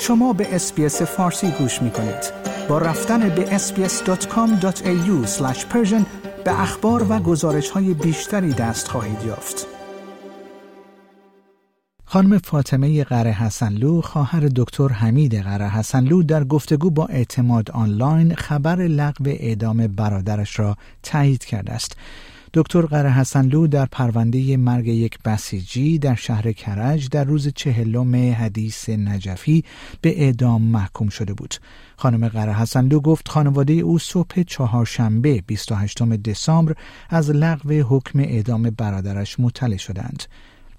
شما به اسپیس فارسی گوش می کنید. با رفتن به sbs.com.au به اخبار و گزارش های بیشتری دست خواهید یافت. خانم فاطمه قره حسنلو خواهر دکتر حمید قره حسنلو در گفتگو با اعتماد آنلاین خبر لغو اعدام برادرش را تایید کرده است. دکتر قره حسنلو در پرونده مرگ یک بسیجی در شهر کرج در روز چهلم حدیث نجفی به اعدام محکوم شده بود. خانم قره حسنلو گفت خانواده او صبح چهارشنبه 28 دسامبر از لغو حکم اعدام برادرش مطلع شدند.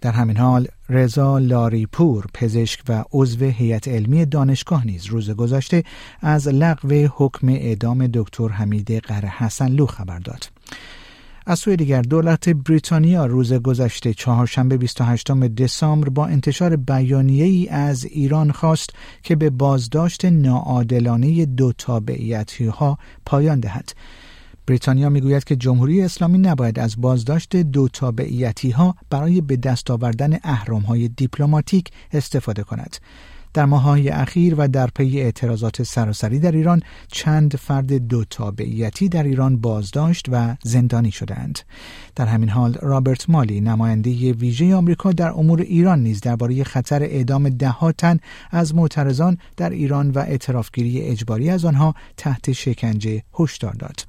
در همین حال رضا لاریپور پزشک و عضو هیئت علمی دانشگاه نیز روز گذشته از لغو حکم اعدام دکتر حمید قره حسنلو خبر داد. از سوی دیگر دولت بریتانیا روز گذشته چهارشنبه 28 دسامبر با انتشار بیانیه ای از ایران خواست که به بازداشت ناعادلانه دو تابعیتی ها پایان دهد. بریتانیا می‌گوید که جمهوری اسلامی نباید از بازداشت دو تابعیتی ها برای به دست آوردن اهرام های دیپلماتیک استفاده کند. در ماههای اخیر و در پی اعتراضات سراسری در ایران چند فرد دو تابعیتی در ایران بازداشت و زندانی شدند در همین حال رابرت مالی نماینده ویژه آمریکا در امور ایران نیز درباره خطر اعدام دهها تن از معترضان در ایران و اعترافگیری اجباری از آنها تحت شکنجه هشدار داد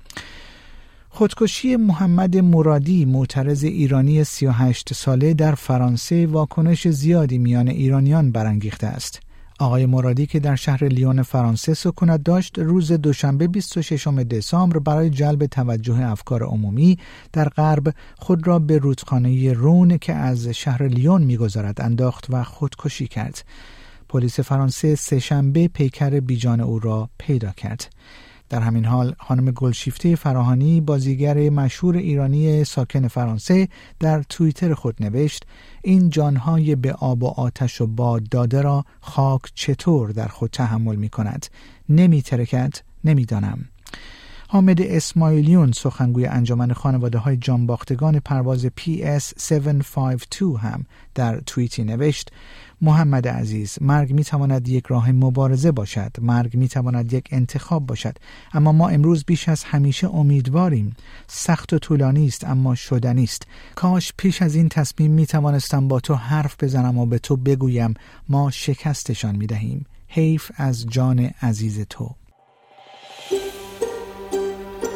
خودکشی محمد مرادی معترض ایرانی 38 ساله در فرانسه واکنش زیادی میان ایرانیان برانگیخته است. آقای مرادی که در شهر لیون فرانسه سکونت داشت روز دوشنبه 26 دسامبر برای جلب توجه افکار عمومی در غرب خود را به رودخانه رون که از شهر لیون میگذرد انداخت و خودکشی کرد. پلیس فرانسه سهشنبه پیکر بیجان او را پیدا کرد. در همین حال خانم گلشیفته فراهانی بازیگر مشهور ایرانی ساکن فرانسه در توییتر خود نوشت این جانهای به آب و آتش و باد داده را خاک چطور در خود تحمل می کند؟ نمی ترکد نمی‌دانم حامد اسماعیلیون سخنگوی انجمن خانواده های جانباختگان پرواز PS752 هم در توییتی نوشت. محمد عزیز مرگ می تواند یک راه مبارزه باشد مرگ می تواند یک انتخاب باشد اما ما امروز بیش از همیشه امیدواریم. سخت و طولانی است اما شدنی است. کاش پیش از این تصمیم می توانستم با تو حرف بزنم و به تو بگویم. ما شکستشان می دهیم حیف از جان عزیز تو.